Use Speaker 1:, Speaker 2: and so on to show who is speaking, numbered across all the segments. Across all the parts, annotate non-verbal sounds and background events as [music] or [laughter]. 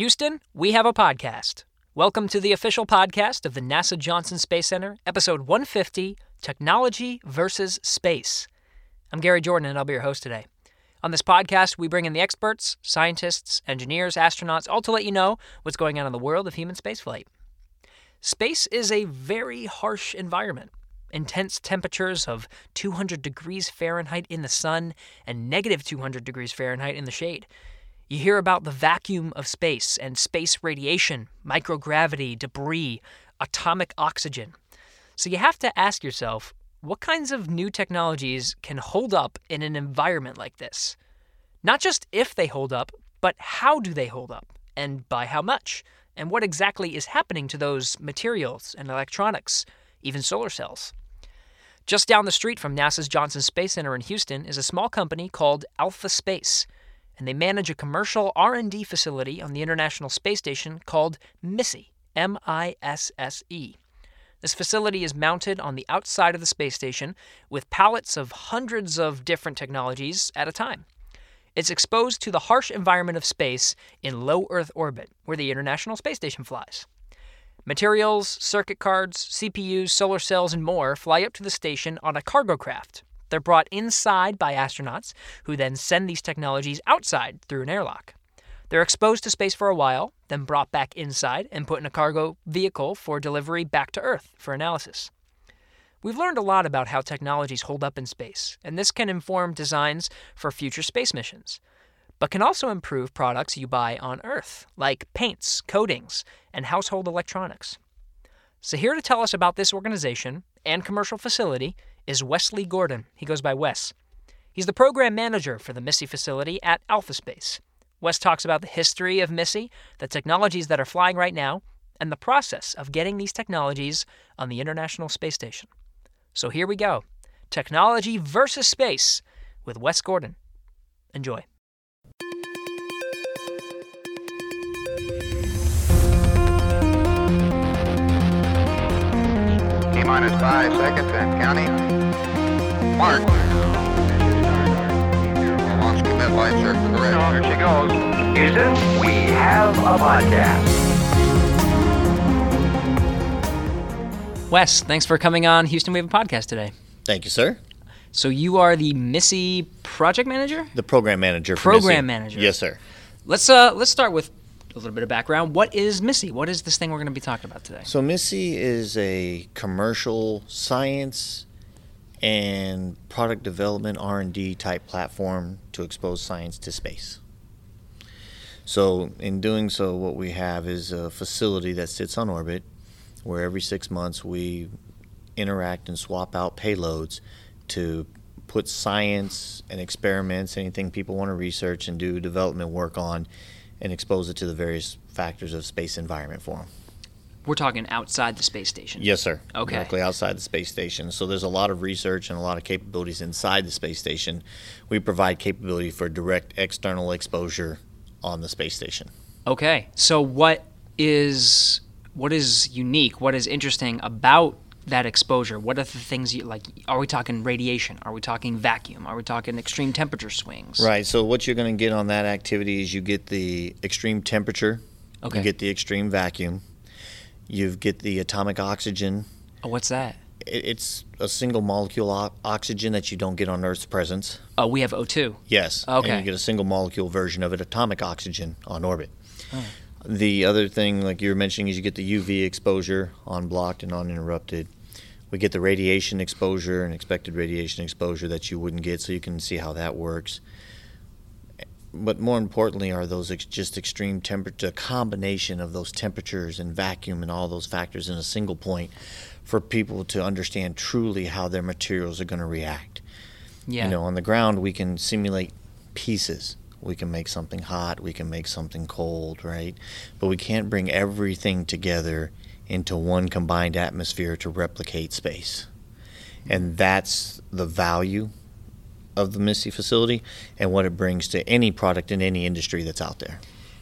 Speaker 1: Houston, we have a podcast. Welcome to the official podcast of the NASA Johnson Space Center, episode 150 Technology versus Space. I'm Gary Jordan, and I'll be your host today. On this podcast, we bring in the experts, scientists, engineers, astronauts, all to let you know what's going on in the world of human spaceflight. Space is a very harsh environment. Intense temperatures of 200 degrees Fahrenheit in the sun and negative 200 degrees Fahrenheit in the shade. You hear about the vacuum of space and space radiation, microgravity, debris, atomic oxygen. So you have to ask yourself what kinds of new technologies can hold up in an environment like this? Not just if they hold up, but how do they hold up, and by how much? And what exactly is happening to those materials and electronics, even solar cells? Just down the street from NASA's Johnson Space Center in Houston is a small company called Alpha Space, and they manage a commercial R&D facility on the International Space Station called MISSE, M I S S E. This facility is mounted on the outside of the space station with pallets of hundreds of different technologies at a time. It's exposed to the harsh environment of space in low Earth orbit, where the International Space Station flies. Materials, circuit cards, CPUs, solar cells, and more fly up to the station on a cargo craft. They're brought inside by astronauts, who then send these technologies outside through an airlock. They're exposed to space for a while, then brought back inside and put in a cargo vehicle for delivery back to Earth for analysis. We've learned a lot about how technologies hold up in space, and this can inform designs for future space missions, but can also improve products you buy on Earth, like paints, coatings, and household electronics. So, here to tell us about this organization and commercial facility is Wesley Gordon. He goes by Wes. He's the program manager for the MISSE facility at AlphaSpace. Wes talks about the history of MISSE, the technologies that are flying right now, and the process of getting these technologies on the International Space Station. So here we go Technology versus Space with Wes Gordon. Enjoy.
Speaker 2: T minus five seconds and counting. Mark. Launch commit light circle correct.
Speaker 3: Here she goes. Houston, we have a podcast.
Speaker 1: Wes, thanks for coming on Houston We have a podcast today.
Speaker 4: Thank you, sir.
Speaker 1: So you are the MISSE project manager?
Speaker 4: The program manager. For
Speaker 1: Program
Speaker 4: MISSE.
Speaker 1: manager.
Speaker 4: Yes, sir.
Speaker 1: Let's uh let's start with a little bit of background. What is MISSE? What is this thing we're going to be talking about today?
Speaker 4: So MISSE is a commercial science and product development R&D type platform to expose science to space. So in doing so, what we have is a facility that sits on orbit where every six months we interact and swap out payloads to put science and experiments, anything people want to research and do development work on, and expose it to the various factors of space environment for them.
Speaker 1: We're talking outside the space station.
Speaker 4: Yes, sir.
Speaker 1: Okay.
Speaker 4: Directly outside the space station. So there's a lot of research and a lot of capabilities inside the space station. We provide capability for direct external exposure on the space station.
Speaker 1: Okay. So what is what is unique? What is interesting about that exposure? What are the things you like? Are we talking radiation? Are we talking vacuum? Are we talking extreme temperature swings?
Speaker 4: Right. So what you're going to get on that activity is you get the extreme temperature,
Speaker 1: Okay.
Speaker 4: you get the extreme vacuum, you get the atomic oxygen.
Speaker 1: Oh, what's that?
Speaker 4: It- It's a single molecule o- oxygen that you don't get on Earth's presence.
Speaker 1: Oh, we have O2.
Speaker 4: Yes.
Speaker 1: Oh, okay.
Speaker 4: And you get a single molecule version of it, atomic oxygen, on orbit. Oh. The other thing, like you were mentioning, is you get the UV exposure unblocked and uninterrupted. We get the radiation exposure and expected radiation exposure that you wouldn't get, so you can see how that works. But more importantly, are those ex- just extreme temperature, combination of those temperatures and vacuum and all those factors in a single point for people to understand truly how their materials are going to react.
Speaker 1: Yeah.
Speaker 4: You know, on the ground, we can simulate pieces. We can make something hot, we can make something cold, right? But we can't bring everything together into one combined atmosphere to replicate space. And that's the value of the MISSE facility and what it brings to any product in any industry that's out there.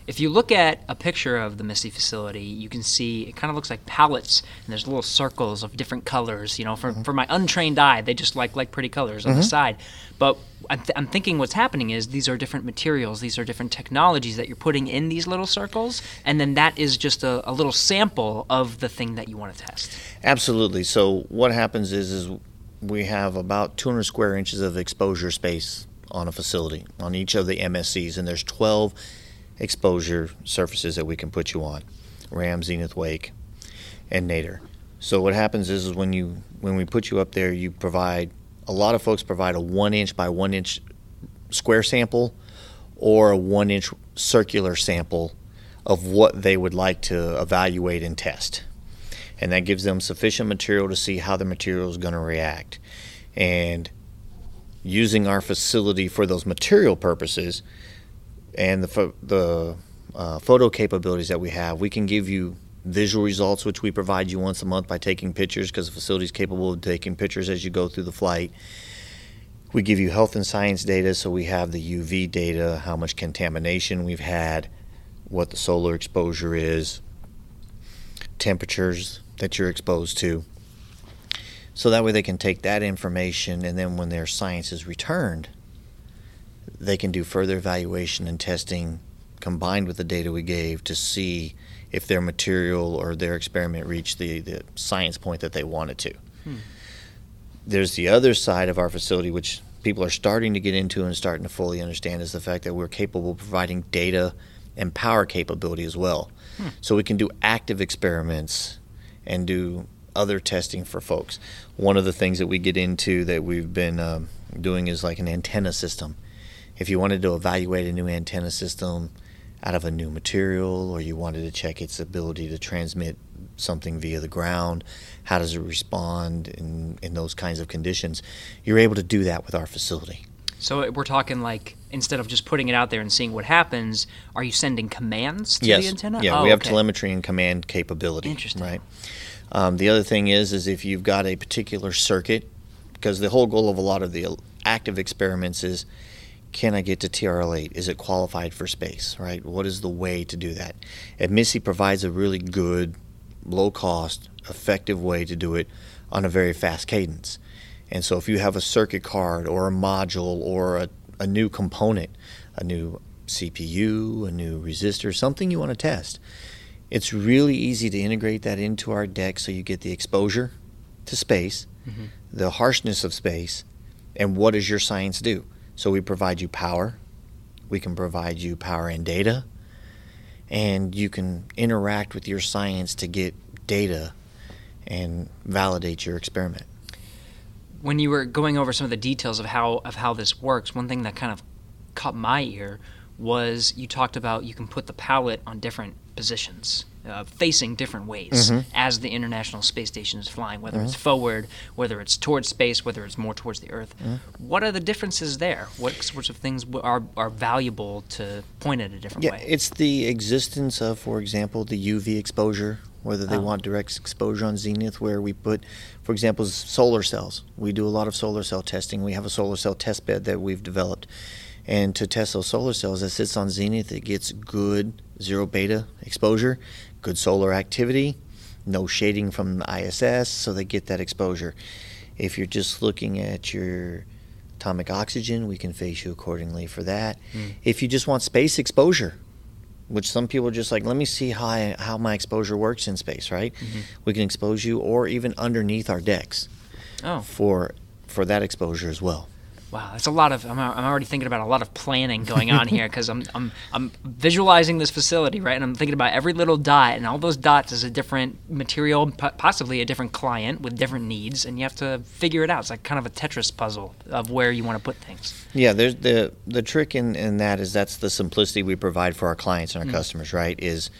Speaker 1: If you look at a picture of the MISSE facility, you can see it kind of looks like pallets, and there's little circles of different colors. You know, for, mm-hmm. for my untrained eye, they just like like pretty colors on the mm-hmm. side. But I'm, th- I'm thinking what's happening is these are different materials, these are different technologies that you're putting in these little circles, and then that is just a, a little sample of the thing that you want to test.
Speaker 4: Absolutely. So what happens is is we have about 200 square inches of exposure space on a facility on each of the MSCs, and there's 12 exposure surfaces that we can put you on: Ram, Zenith, Wake, and Nadir. So what happens is, is when you when we put you up there, you provide a lot of folks provide a one inch by one inch square sample or a one inch circular sample of what they would like to evaluate and test and that gives them sufficient material to see how the material is going to react. And using our facility for those material purposes and the the uh, photo capabilities that we have, we can give you visual results, which we provide you once a month by taking pictures because the facility is capable of taking pictures as you go through the flight. We give you health and science data, so we have the UV data, how much contamination we've had, what the solar exposure is, temperatures that you're exposed to. So that way they can take that information and then when their science is returned, they can do further evaluation and testing combined with the data we gave to see if their material or their experiment reached the, the science point that they wanted to. Hmm. There's the other side of our facility, which people are starting to get into and starting to fully understand, is the fact that we're capable of providing data and power capability as well. Hmm. So we can do active experiments and do other testing for folks. One of the things that we get into that we've been um, doing is like an antenna system. If you wanted to evaluate a new antenna system out of a new material, or you wanted to check its ability to transmit something via the ground, how does it respond in, in those kinds of conditions, you're able to do that with our facility.
Speaker 1: So we're talking like instead of just putting it out there and seeing what happens, are you sending commands to
Speaker 4: yes.
Speaker 1: the antenna?
Speaker 4: Yeah,
Speaker 1: Oh,
Speaker 4: we have
Speaker 1: okay.
Speaker 4: telemetry and command capability.
Speaker 1: Interesting.
Speaker 4: Right. Um, the other thing is, is if you've got a particular circuit, because the whole goal of a lot of the active experiments is, can I get to TRL8? Is it qualified for space? Right. What is the way to do that? And MISSE provides a really good, low cost, effective way to do it on a very fast cadence. And so if you have a circuit card or a module or a, a new component, a new CPU, a new resistor, something you want to test, it's really easy to integrate that into our deck so you get the exposure to space, mm-hmm. the harshness of space, and what does your science do? So we provide you power, we can provide you power and data, and you can interact with your science to get data and validate your experiment.
Speaker 1: When you were going over some of the details of how of how this works, one thing that kind of caught my ear was you talked about you can put the pallet on different positions, uh, facing different ways mm-hmm. as the International Space Station is flying, whether it's mm-hmm. forward, whether it's towards space, whether it's more towards the Earth. Mm-hmm. What are the differences there? What sorts of things are are valuable to point at a different
Speaker 4: Yeah,
Speaker 1: way?
Speaker 4: it's the existence of, for example, the UV exposure, whether they
Speaker 1: Oh.
Speaker 4: want direct exposure on Zenith, where we put, for example, solar cells. We do a lot of solar cell testing. We have a solar cell test bed that we've developed. And to test those solar cells, that sits on Zenith, it gets good zero beta exposure, good solar activity, no shading from the ISS, so they get that exposure. If you're just looking at your atomic oxygen, we can face you accordingly for that. Hmm. If you just want space exposure, which some people are just like, let me see how I, how my exposure works in space, right? Mm-hmm. We can expose you, or even underneath our decks
Speaker 1: oh,
Speaker 4: for for that exposure as well.
Speaker 1: Wow, that's a lot of. I'm, I'm already thinking about a lot of planning going on here because I'm, I'm I'm visualizing this facility right, and I'm thinking about every little dot, and all those dots is a different material, possibly a different client with different needs, and you have to figure it out. It's like kind of a Tetris puzzle of where you want to put things.
Speaker 4: Yeah, there's the the trick in, in that is that's the simplicity we provide for our clients and our mm. customers, right? Is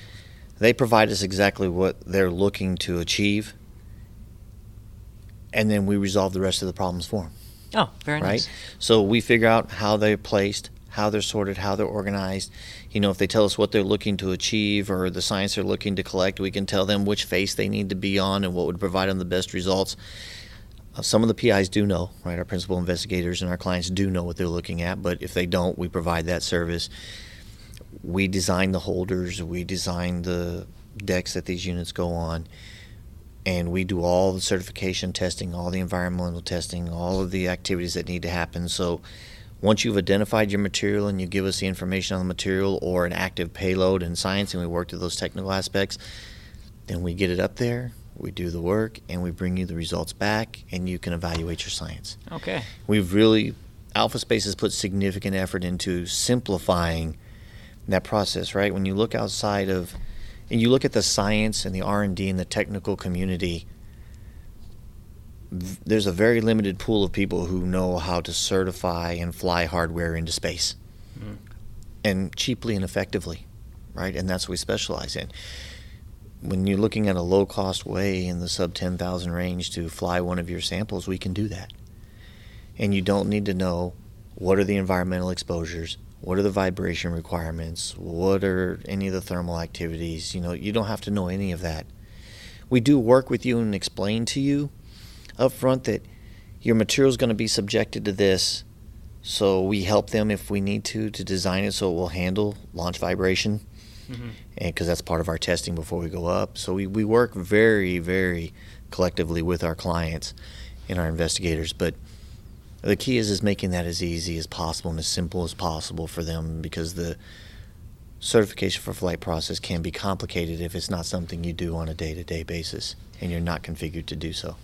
Speaker 4: they provide us exactly what they're looking to achieve, and then we resolve the rest of the problems for them.
Speaker 1: Oh, very
Speaker 4: right?
Speaker 1: nice.
Speaker 4: So we figure out how they're placed, how they're sorted, how they're organized. You know, if they tell us what they're looking to achieve or the science they're looking to collect, we can tell them which face they need to be on and what would provide them the best results. Uh, some of the PIs do know, right? Our principal investigators and our clients do know what they're looking at, but if they don't, we provide that service. we design the holders, we design the decks that these units go on, and we do all the certification testing, all the environmental testing, all of the activities that need to happen. So once you've identified your material and you give us the information on the material or an active payload in science and we work through those technical aspects, then we get it up there, we do the work, and we bring you the results back, and you can evaluate your science.
Speaker 1: Okay.
Speaker 4: We've really, Alpha Space has put significant effort into simplifying that process, right? When you look outside of, and you look at the science and the R&D and the technical community, there's a very limited pool of people who know how to certify and fly hardware into space hmm. and cheaply and effectively, right? And that's what we specialize in. When you're looking at a low cost way in the sub 10,000 range to fly one of your samples, we can do that. And you don't need to know what are the environmental exposures, what are the vibration requirements, what are any of the thermal activities. You know, you don't have to know any of that. We do work with you and explain to you up front that your material is going to be subjected to this so we help them if we need to to design it so it will handle launch vibration, mm-hmm. and because that's part of our testing before we go up. So we, we work very very collectively with our clients and our investigators. But the key is is making that as easy as possible and as simple as possible for them because the certification for flight process can be complicated if it's not something you do on a day to day basis and you're not configured to do so.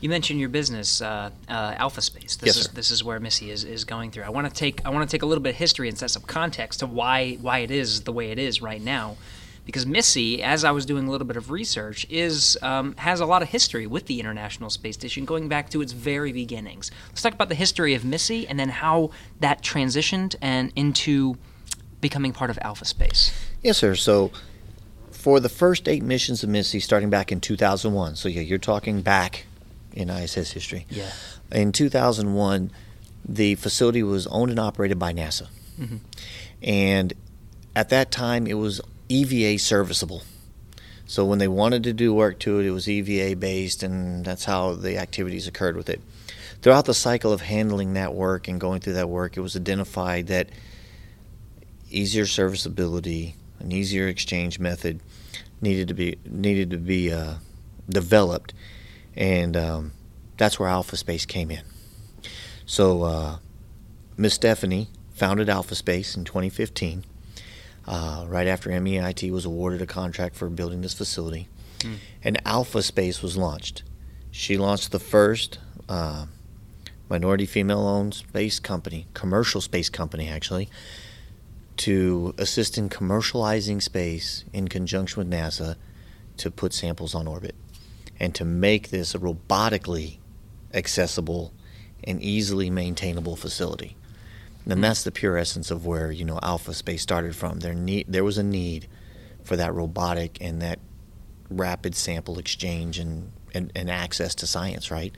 Speaker 1: You mentioned your business, uh, uh, Alpha Space. This
Speaker 4: Yes,
Speaker 1: is
Speaker 4: sir.
Speaker 1: this is where MISSE is, is going through. I want to take I want to take a little bit of history and set some context to why why it is the way it is right now, because MISSE, as I was doing a little bit of research, is um, has a lot of history with the International Space Station, going back to its very beginnings. Let's talk about the history of MISSE and then how that transitioned and into becoming part of Alpha Space.
Speaker 4: Yes, sir. So for the first eight missions of MISSE starting back in 2001, so yeah, you're talking back in ISS history.
Speaker 1: Yeah.
Speaker 4: In 2001, the facility was owned and operated by NASA. And at that time, it was EVA serviceable. So when they wanted to do work to it, it was EVA based, and that's how the activities occurred with it. Throughout the cycle of handling that work and going through that work, it was identified that easier serviceability, an easier exchange method needed to be needed to be uh, developed, and um, that's where Alpha Space came in. So uh, Miss Stephanie founded Alpha Space in 2015, uh, right after MEIT was awarded a contract for building this facility, and Alpha Space was launched. She launched the first uh, minority female-owned space company, commercial space company actually, to assist in commercializing space in conjunction with NASA to put samples on orbit and to make this a robotically accessible and easily maintainable facility. And that's the pure essence of where you know Alpha Space started from. There need there was a need for that robotic and that rapid sample exchange and, and, and access to science, right?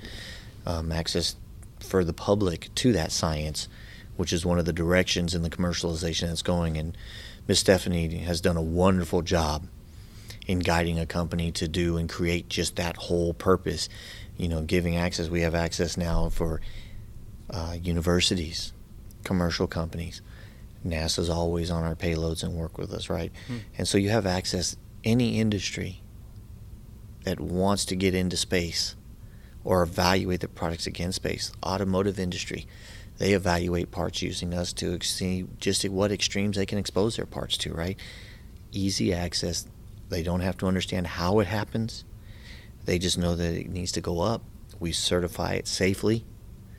Speaker 4: Um, access for the public to that science, which is one of the directions in the commercialization that's going. And Miss Stephanie has done a wonderful job in guiding a company to do and create just that whole purpose. You know, giving access. We have access now for uh, universities, commercial companies. NASA's always on our payloads and work with us, right? Hmm. And so you have access any industry that wants to get into space or evaluate the products against space. Automotive industry, they evaluate parts using us to see just what extremes they can expose their parts to, right? Easy access. They don't have to understand how it happens. They just know that it needs to go up. We certify it safely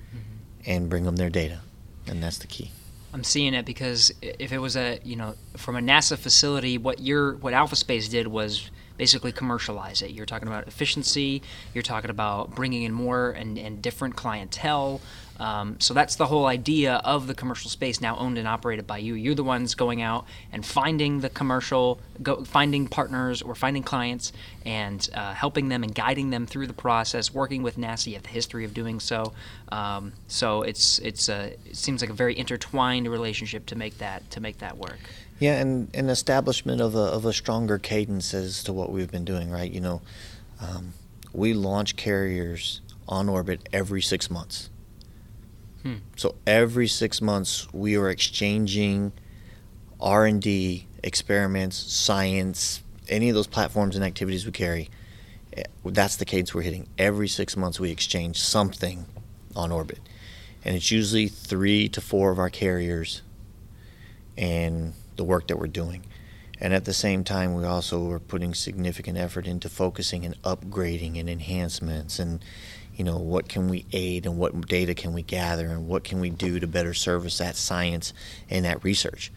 Speaker 4: mm-hmm. and bring them their data. And that's the key.
Speaker 1: I'm seeing it because if it was a you know from a NASA facility, what your what Alpha Space did was basically commercialize it. You're talking about efficiency. You're talking about bringing in more and, and different clientele. Um, so that's the whole idea of the commercial space now owned and operated by you. You're the ones going out and finding the commercial, go, finding partners or finding clients and uh, helping them and guiding them through the process. Working with NASA, you have the history of doing so. Um, so it's it's a, it seems like a very intertwined relationship to make that to make that work.
Speaker 4: Yeah, and an establishment of a, of a stronger cadence as to what we've been doing, right? You know, um, we launch carriers on orbit every six months.
Speaker 1: Hmm.
Speaker 4: So every six months, we are exchanging R&D, experiments, science, any of those platforms and activities we carry, eh, that's the cadence we're hitting. Every six months we exchange something on orbit. And it's usually three to four of our carriers and the work that we're doing. And at the same time, we also are putting significant effort into focusing and upgrading and enhancements and, you know, what can we aid and what data can we gather and what can we do to better service that science and that research.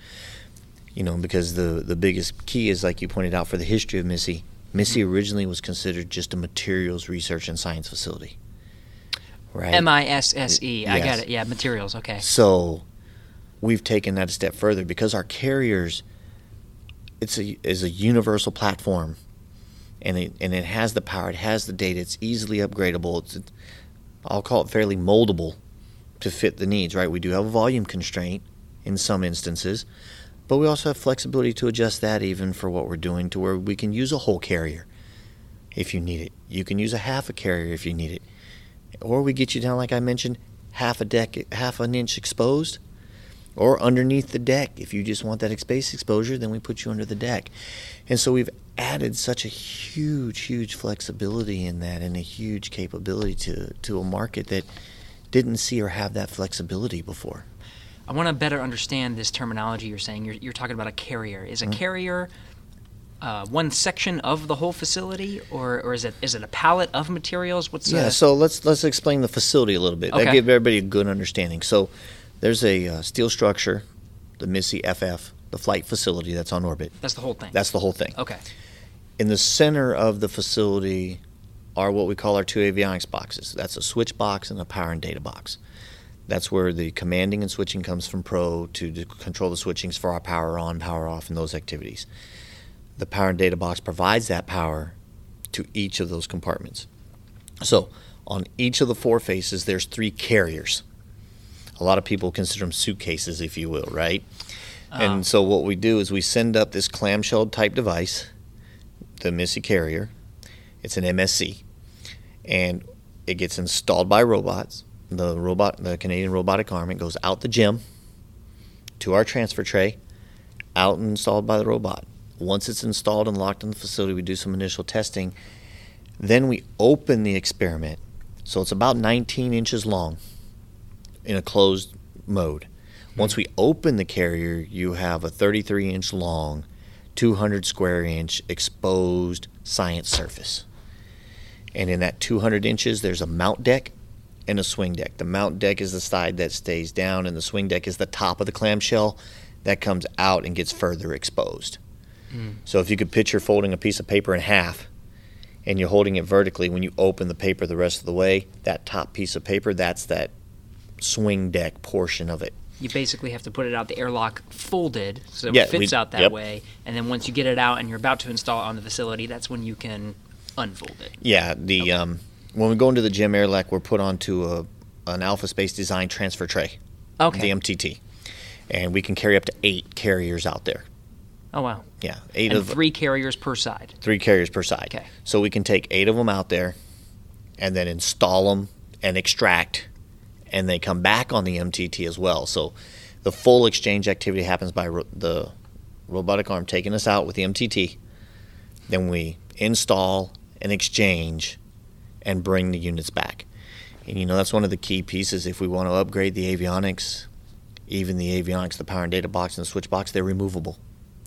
Speaker 4: You know, because the, the biggest key is, like you pointed out, for the history of MISSE, MISSE mm-hmm. originally was considered just a materials research and science facility. Right?
Speaker 1: M I S S E. I got it. Yeah, materials. Okay.
Speaker 4: So we've taken that a step further because our carriers it's a is a universal platform and it and it has the power, it has the data, it's easily upgradable. It's I'll call it fairly moldable to fit the needs, right? We do have a volume constraint in some instances, but we also have flexibility to adjust that even for what we're doing to where we can use a whole carrier if you need it. You can use a half a carrier if you need it. Or we get you down like I mentioned, half a deck half an inch exposed or underneath the deck. If you just want that space exposure, then we put you under the deck. And so we've added such a huge, huge flexibility in that and a huge capability to, to a market that didn't see or have that flexibility before.
Speaker 1: I want to better understand this terminology you're saying. You're, you're talking about a carrier. Is a
Speaker 4: Mm-hmm.
Speaker 1: carrier uh, one section of the whole facility, or, or is it is it a pallet of materials? What's
Speaker 4: Yeah,
Speaker 1: uh,
Speaker 4: so let's let's explain the facility a little bit.
Speaker 1: Okay.
Speaker 4: That give everybody a good understanding. So there's a uh, steel structure, the MISSE FF, the flight facility that's on orbit.
Speaker 1: that's the whole thing.
Speaker 4: That's the whole thing.
Speaker 1: okay.
Speaker 4: In the center of the facility are what we call our two avionics boxes. That's a switch box and a power and data box. That's where the commanding and switching comes from Pro to, to control the switchings for our power on, power off, and those activities. The power and data box provides that power to each of those compartments. So on each of the four faces, there's three carriers. A lot of people consider them suitcases, if you will, right? Ah. And so what we do is we send up this clamshell type device, the MISSE carrier. It's an MSC, and it gets installed by robots. The robot, the Canadian robotic arm, it goes out the JEM to our transfer tray, out and installed by the robot. Once it's installed and locked in the facility, we do some initial testing. Then we open the experiment. So it's about 19 inches long in a closed mode. Hmm. Once we open the carrier, you have a 33 inch long, 200 square inch exposed science surface. And in that 200 inches, there's a mount deck and a swing deck. The mount deck is the side that stays down, and the swing deck is the top of the clamshell that comes out and gets further exposed. Hmm. So if you could picture folding a piece of paper in half and you're holding it vertically, when you open the paper the rest of the way, that top piece of paper, that's that swing deck portion of it.
Speaker 1: You basically have to put it out the airlock folded so
Speaker 4: Yeah,
Speaker 1: it fits
Speaker 4: we-
Speaker 1: out that
Speaker 4: yep.
Speaker 1: way, and then once you get it out and you're about to install it on the facility, that's when you can unfold it.
Speaker 4: Yeah, the um, when we go into the JEM airlock, we're put onto a an Alpha Space Design transfer tray,
Speaker 1: Okay.
Speaker 4: the MTT, and we can carry up to eight carriers out there.
Speaker 1: Oh wow.
Speaker 4: Yeah, eight
Speaker 1: And
Speaker 4: of
Speaker 1: three carriers per side.
Speaker 4: three carriers per side.
Speaker 1: Okay.
Speaker 4: So we can take eight of them out there, and then install them and extract, and they come back on the MTT as well. So the full exchange activity happens by ro- the robotic arm taking us out with the MTT. Then we install and exchange, and bring the units back. And you know that's one of the key pieces. If we want to upgrade the avionics, even the avionics, the power and data box and the switch box, they're removable.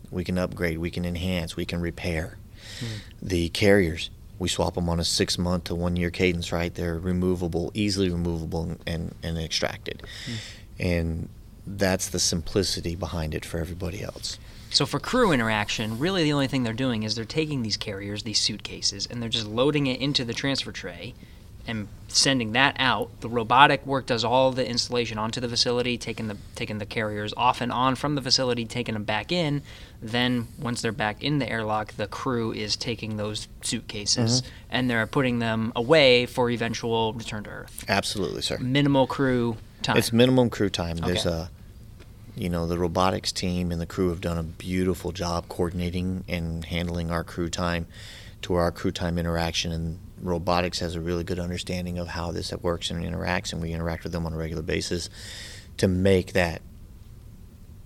Speaker 4: We can upgrade, we can enhance, we can repair. Hmm. The carriers, we swap them on a six month to one year cadence, right? They're removable, easily removable, and, and extracted. Hmm. And that's the simplicity behind it for everybody else.
Speaker 1: So for crew interaction, really the only thing they're doing is they're taking these carriers, these suitcases, and they're just loading it into the transfer tray and sending that out. The robotic work does all the installation onto the facility, taking the taking the carriers off and on from the facility, taking them back in. Then once they're back in the airlock, the crew is taking those suitcases mm-hmm. and they're putting them away for eventual return to Earth.
Speaker 4: Absolutely, sir.
Speaker 1: Minimal crew time.
Speaker 4: It's minimum crew time. There's a, you know, the robotics team and the crew have done a beautiful job coordinating and handling our crew time to our crew time interaction. And robotics has a really good understanding of how this works and interacts, and we interact with them on a regular basis to make that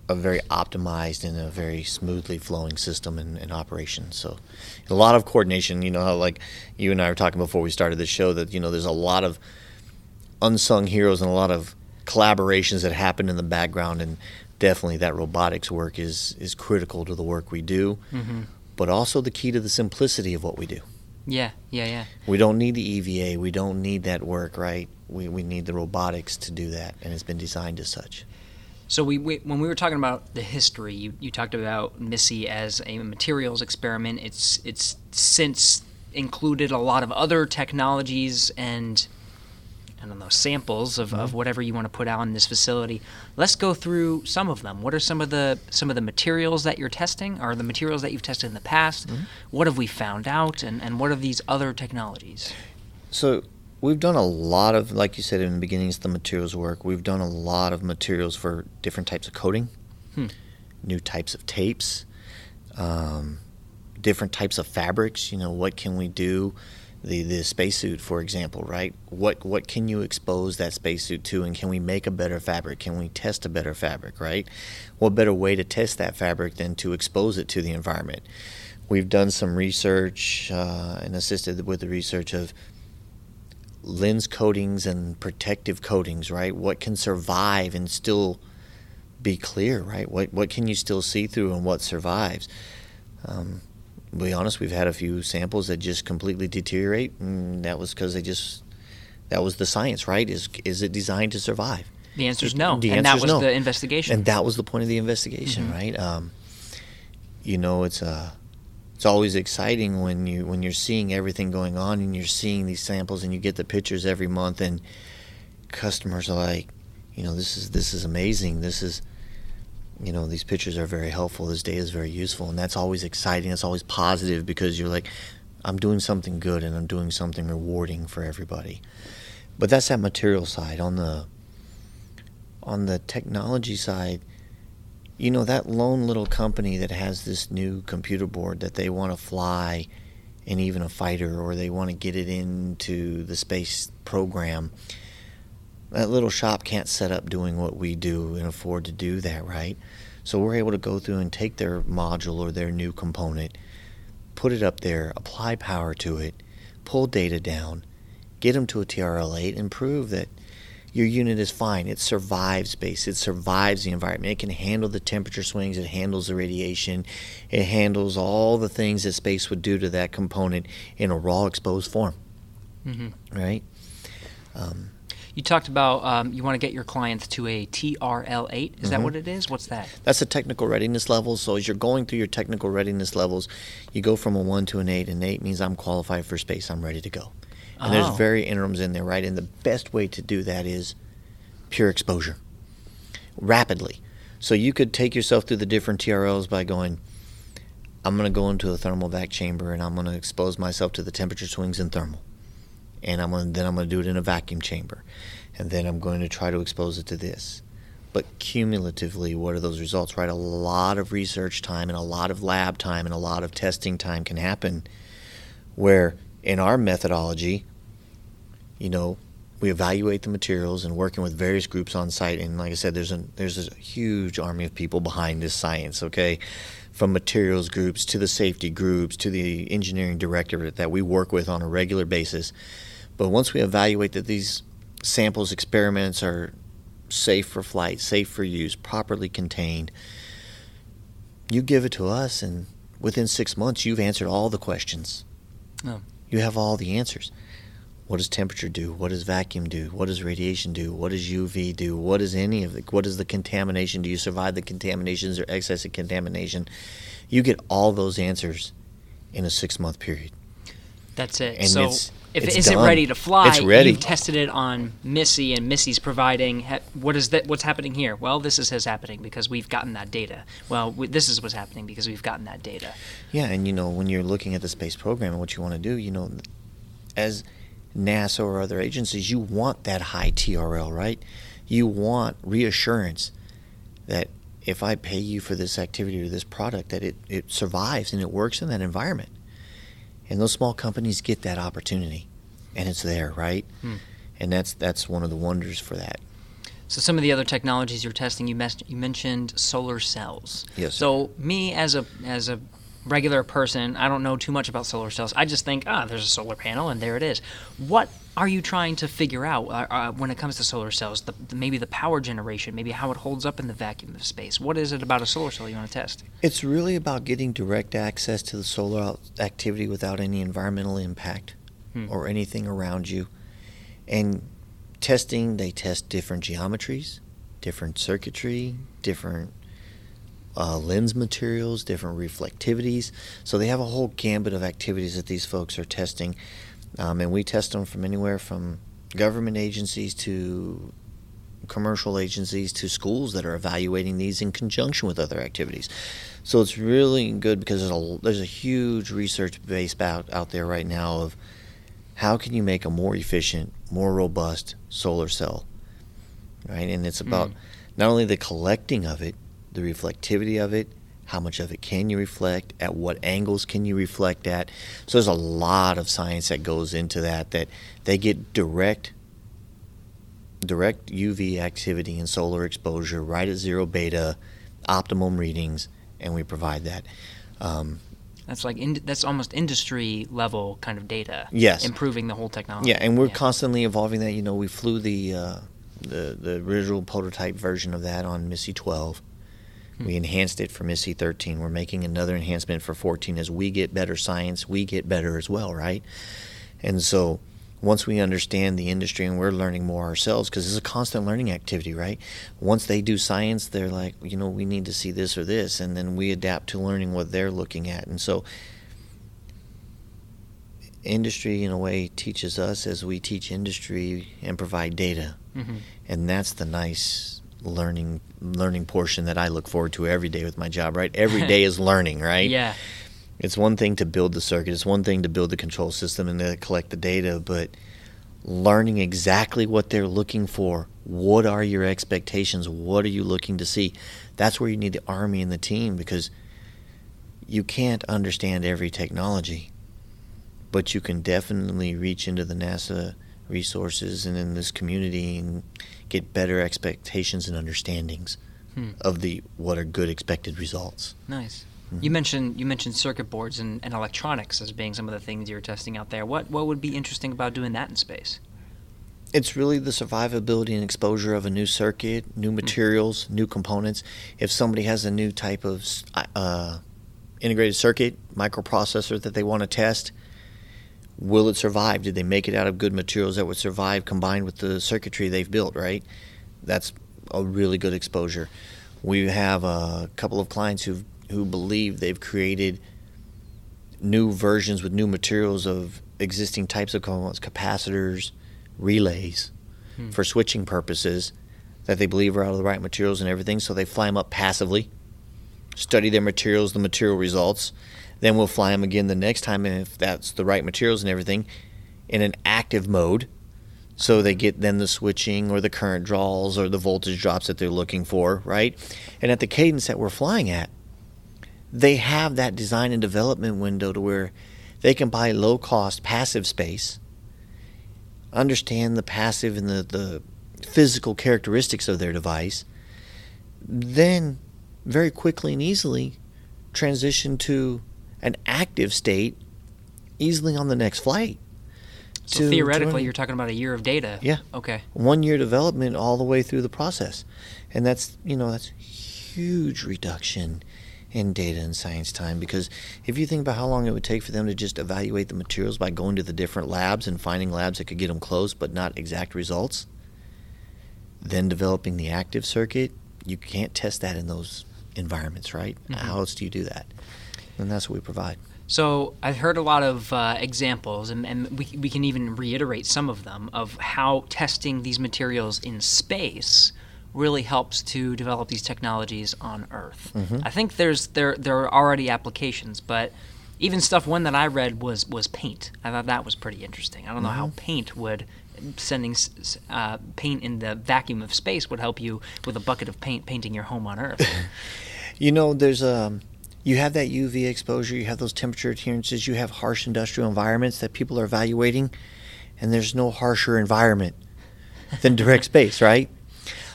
Speaker 4: a very optimized and a very smoothly flowing system and, in operation. So, a lot of coordination. You know how like you and I were talking before we started the show that you know there's a lot of unsung heroes and a lot of collaborations that happen in the background, and definitely that robotics work is is critical to the work we do,
Speaker 1: Mm-hmm.
Speaker 4: but also the key to the simplicity of what we do.
Speaker 1: Yeah, yeah, yeah.
Speaker 4: We don't need the EVA. We don't need that work, right? We, we need the robotics to do that, and it's been designed as such.
Speaker 1: So we, we when we were talking about the history, you, you talked about MISSE as a materials experiment. It's it's since included a lot of other technologies and I don't know samples of, of whatever you want to put out in this facility. Let's go through some of them. What are some of the some of the materials that you're testing, or the materials that you've tested in the past? What have we found out, and, and what are these other technologies?
Speaker 4: So we've done a lot of, like you said in the beginning, it's the materials work. We've done a lot of materials for different types of coating,
Speaker 1: Hmm.
Speaker 4: new types of tapes, um, different types of fabrics. You know, what can we do? The the spacesuit, for example, right? What what can you expose that spacesuit to, and can we make a better fabric? Can we test a better fabric, right? What better way to test that fabric than to expose it to the environment? We've done some research uh, and assisted with the research of lens coatings and protective coatings, right? What can survive and still be clear, right? What what can you still see through and what survives? Um, to be honest, we've had a few samples that just completely deteriorate, and that was because they just that was the science, right? Is is it designed to survive?
Speaker 1: The answer is no,
Speaker 4: The
Speaker 1: and that was
Speaker 4: no.
Speaker 1: the investigation.
Speaker 4: And that was the point of the investigation, right? Um, you know, it's uh, it's always exciting when you when you're seeing everything going on and you're seeing these samples and you get the pictures every month and customers are like, you know, this is this is amazing. This is you know, these pictures are very helpful. This data is very useful, and that's always exciting. It's always positive because you're like, I'm doing something good and I'm doing something rewarding for everybody. But that's that material side. On the on the technology side, you know, that lone little company that has this new computer board that they want to fly in even a fighter or they want to get it into the space program. That little shop can't set up doing what we do and afford to do that, right? So we're able to go through and take their module or their new component, put it up there, apply power to it, pull data down, get them to a TRL 8, and prove that your unit is fine. It survives space. It survives the environment. It can handle the temperature swings. It handles the radiation. It handles all the things that space would do to that component in a raw, exposed form.
Speaker 1: Mhm.
Speaker 4: Right?
Speaker 1: You talked about um, you want to get your clients to a TRL8. Is that what it is? What's that?
Speaker 4: That's the technical readiness level. So as you're going through your technical readiness levels, you go from a one to an eight, and eight means I'm qualified for space. I'm ready to go. And
Speaker 1: Oh.
Speaker 4: there's very interims in there, right? And the best way to do that is pure exposure, rapidly. So you could take yourself through the different TRLs by going, I'm going to go into a thermal vac chamber and I'm going to expose myself to the temperature swings in thermal. And I'm to, then I'm going to do it in a vacuum chamber. And then I'm going to try to expose it to this. But cumulatively, what are those results, right? A lot of research time and a lot of lab time and a lot of testing time can happen where in our methodology, you know, we evaluate the materials and working with various groups on site. And like I said, there's a there's a huge army of people behind this science. Okay, from materials groups to the safety groups to the engineering directorate that we work with on a regular basis. But once we evaluate that these samples, experiments are safe for flight, safe for use, properly contained, you give it to us, and within six months, you've answered all the questions.
Speaker 1: Oh.
Speaker 4: You have all the answers. What does temperature do? What does vacuum do? What does radiation do? What does UV do? What is any of the? What is the contamination? Do you survive the contaminations or excess of contamination? You get all those answers in a six month period.
Speaker 1: That's it.
Speaker 4: And
Speaker 1: so
Speaker 4: it's-
Speaker 1: if
Speaker 4: it's
Speaker 1: it isn't
Speaker 4: done.
Speaker 1: ready to fly,
Speaker 4: It's ready.
Speaker 1: you've tested it on MISSE, and MISSE's providing ha- what is that? What's happening here? Well, this is what's happening because we've gotten that data. Well, w- this is what's happening because we've gotten that data.
Speaker 4: Yeah, and you know, when you're looking at the space program and what you want to do, you know, as NASA or other agencies, you want that high TRL, right? You want reassurance that if I pay you for this activity or this product, that it, it survives and it works in that environment. And those small companies get that opportunity, and it's there, right?
Speaker 1: Hmm.
Speaker 4: And that's that's one of the wonders for that.
Speaker 1: So some of the other technologies you're testing, you, mes- you mentioned solar cells.
Speaker 4: Yes.
Speaker 1: So me as a as a regular person, I don't know too much about solar cells. I just think, ah, there's a solar panel and there it is. What are you trying to figure out uh, uh, when it comes to solar cells? The, the- maybe the power generation, maybe how it holds up in the vacuum of space. What is it about a solar cell you want to test?
Speaker 4: It's really about getting direct access to the solar activity without any environmental impact
Speaker 1: Hmm.
Speaker 4: or anything around you. And testing, they test different geometries, different circuitry, different uh, lens materials, different reflectivities. So they have a whole gambit of activities that these folks are testing. Um, and we test them from anywhere from government agencies to commercial agencies to schools that are evaluating these in conjunction with other activities. So it's really good because there's a, there's a huge research base out, out there right now of how can you make a more efficient, more robust solar cell, right? And it's about not only the collecting of it, the reflectivity of it, how much of it can you reflect, at what angles can you reflect at. So there's a lot of science that goes into that that they get direct direct UV activity and solar exposure right at zero beta, optimum readings, and we provide that. Um,
Speaker 1: That's like in, that's almost industry level kind of data.
Speaker 4: Yes.
Speaker 1: Improving the whole technology.
Speaker 4: yeah, and we're constantly evolving that. You know, we flew the uh, the the original prototype version of that on MISSE 12. We enhanced it for MISSE 13. We're making another enhancement for 14. As we get better science, we get better as well, right? And so once we understand the industry and we're learning more ourselves, because it's a constant learning activity, right? Once they do science, they're like, you know, we need to see this or this, and then we adapt to learning what they're looking at. And so industry, in a way, teaches us as we teach industry and provide data.
Speaker 1: Mhm.
Speaker 4: And that's the nice learning learning portion that I look forward to every day with my job, right? Every day [laughs] is learning, right?
Speaker 1: Yeah.
Speaker 4: It's one thing to build the circuit, it's one thing to build the control system and to collect the data, but learning exactly what they're looking for. What are your expectations? What are you looking to see? That's where you need the army and the team because you can't understand every technology, but you can definitely reach into the NASA resources and in this community and get better expectations and understandings
Speaker 1: Hmm.
Speaker 4: of the what are good expected results.
Speaker 1: Nice.
Speaker 4: Mm-hmm.
Speaker 1: You mentioned you mentioned circuit boards and, and electronics as being some of the things you're testing out there. What what would be interesting about doing that in space?
Speaker 4: It's really the survivability and exposure of a new circuit, new materials, new components. If somebody has a new type of uh, integrated circuit microprocessor that they want to test, will it survive? Did they make it out of good materials that would survive combined with the circuitry they've built, right? That's a really good exposure. We have a couple of clients who who believe they've created new versions with new materials of existing types of components, capacitors, relays,
Speaker 1: Hmm.
Speaker 4: for switching purposes that they believe are out of the right materials and everything. So they fly them up passively, study their materials, the material results. Then we'll fly them again the next time, and if that's the right materials and everything, in an active mode. So they get then the switching or the current draws or the voltage drops that they're looking for, right? And at the cadence that we're flying at, they have that design and development window to where they can buy low cost passive space, understand the passive and the, the physical characteristics of their device, then very quickly and easily transition to an active state easily on the next flight.
Speaker 1: So
Speaker 4: to-
Speaker 1: theoretically,
Speaker 4: to-
Speaker 1: you're talking about a year of data.
Speaker 4: Yeah.
Speaker 1: Okay.
Speaker 4: one year development all the way through the process and that's you know that's huge reduction in data and science time because if you think about how long it would take for them to just evaluate the materials by going to the different labs and finding labs that could get them close but not exact results then developing the active circuit you can't test that in those environments right mm-hmm. how else do you do that and that's what we provide
Speaker 1: So I've heard a lot of uh, examples, and, and we, we can even reiterate some of them of how testing these materials in space really helps to develop these technologies on Earth. I think there's there there are already applications, but even stuff one that I read was was paint. I thought that was pretty interesting. I don't know how paint would sending uh, paint in the vacuum of space would help you with a bucket of paint painting your home on Earth. [laughs]
Speaker 4: You know, there's um, you have that UV exposure, you have those temperature adherences, you have harsh industrial environments that people are evaluating, and there's no harsher environment than direct space, right?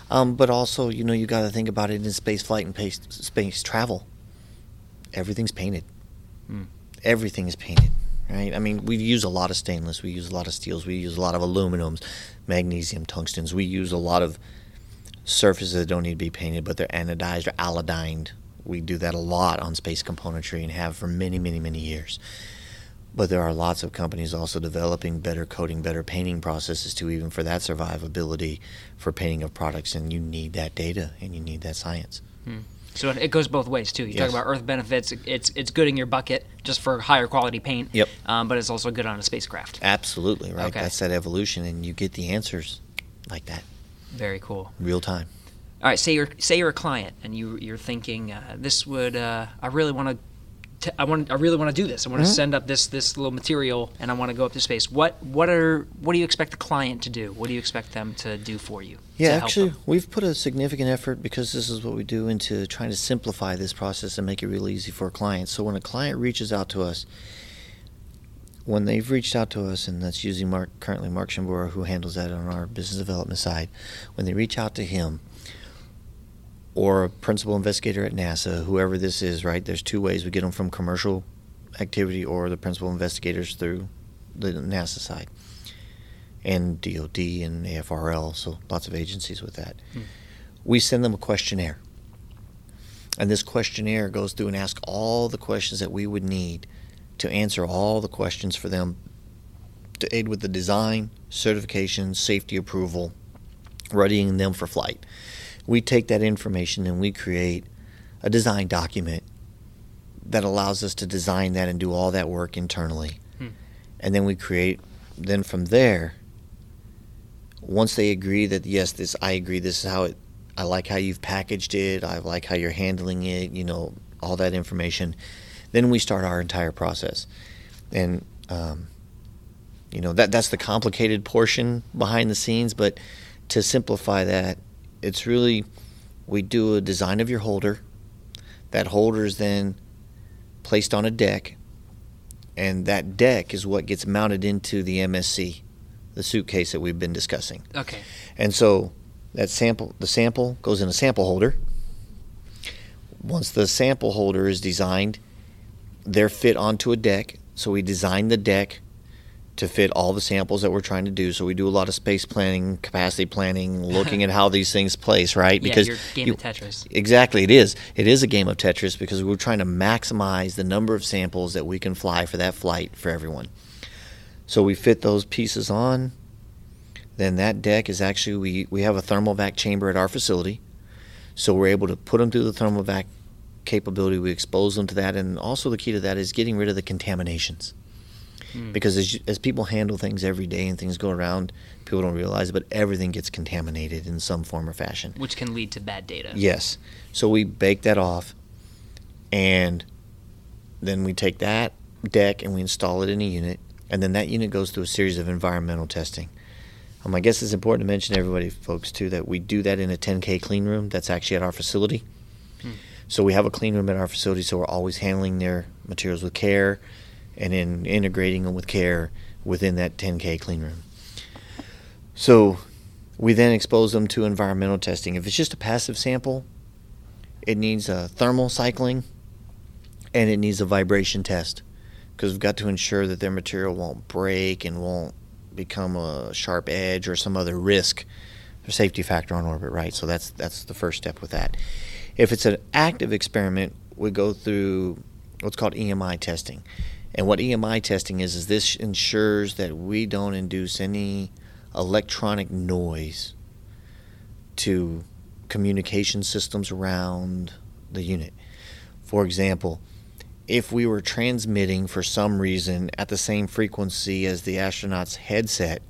Speaker 4: Um, but also, you know, you got to think about it in space flight and space, space travel. Everything's painted. Everything is painted, right? I mean, we use a lot of stainless, we use a lot of steels, we use a lot of aluminums, magnesium, tungstens. We use a lot of surfaces that don't need to be painted, but they're anodized or alodined. We do that a lot on space componentry and have for many, many, many years. But there are lots of companies also developing better coating, better painting processes too, even for that survivability for painting of products. And you need that data and you need that science.
Speaker 1: So it- goes both ways too. You talk about Earth benefits. It's it's good in your bucket just for higher quality paint.
Speaker 4: Yep.
Speaker 1: Um, but it's also good on a spacecraft.
Speaker 4: Absolutely, right?
Speaker 1: Okay.
Speaker 4: That's that evolution, and you get the answers like that,
Speaker 1: Very cool.
Speaker 4: real time.
Speaker 1: All right, say you're say you're a client and you you're thinking uh, this would uh, I really want to I want I really want to do this. I want to
Speaker 4: Mm-hmm.
Speaker 1: send up this this little material and I want to go up to space. What what are what do you expect the client to do? What do you expect them to do for you?
Speaker 4: Yeah, actually, we've put a significant effort because this is what we do into trying to simplify this process and make it real easy for clients. So when a client reaches out to us, when they've reached out to us, and that's usually Mark, currently Mark Shimbora, who handles that on our business development side, when they reach out to him, or a principal investigator at NASA, whoever this is, right? There's two ways we get them from commercial activity or the principal investigators through the NASA side and DOD and AFRL, so lots of agencies with that. Hmm. We send them a questionnaire. And this questionnaire goes through and asks all the questions that we would need to answer all the questions for them to aid with the design, certification, safety approval, readying them for flight. We take that information and we create a design document that allows us to design that and do all that work internally. And then we create, then from there, once they agree that yes, this I agree, this is how it, I like how you've packaged it, I like how you're handling it, you know, all that information, then we start our entire process, and um, you know that that's the complicated portion behind the scenes. But to simplify that, it's really we do a design of your holder. That holder is then placed on a deck, and that deck is what gets mounted into the MSC, the suitcase that we've been discussing.
Speaker 1: Okay.
Speaker 4: And so that sample, the sample goes in a sample holder. Once the sample holder is designed, they're fit onto a deck. So we design the deck to fit all the samples that we're trying to do. So we do a lot of space planning, capacity planning, [laughs] looking at how these things place, right?
Speaker 1: yeah, your game of Tetris.
Speaker 4: Exactly, it is. It is a game of Tetris because we're trying to maximize the number of samples that we can fly for that flight for everyone. So we fit those pieces on. Then that deck is actually we we have a thermal vac chamber at our facility, so we're able to put them through the thermal vac capability. We expose them to that, and also the key to that is getting rid of the contaminations. Because as, as people handle things every day and things go around, people don't realize it, but everything gets contaminated in some form or fashion.
Speaker 1: Which can lead to bad data.
Speaker 4: Yes. So we bake that off, and then we take that deck and we install it in a unit, and then that unit goes through a series of environmental testing. Um, I guess it's important to mention to everybody, folks, too, that we do that in a 10K clean room that's actually at our facility. So we have a clean room at our facility, so we're always handling their materials with care and then integrating them with care within that 10K clean room. So we then expose them to environmental testing. If it's just a passive sample, it needs a thermal cycling and it needs a vibration test because we've got to ensure that their material won't break and won't become a sharp edge or some other risk or safety factor on orbit, right? So that's that's the first step with that. If it's an active experiment, we go through what's called EMI testing. And what EMI testing is is this ensures that we don't induce any electronic noise to communication systems around the unit. For example, if we were transmitting for some reason at the same frequency as the astronaut's headset,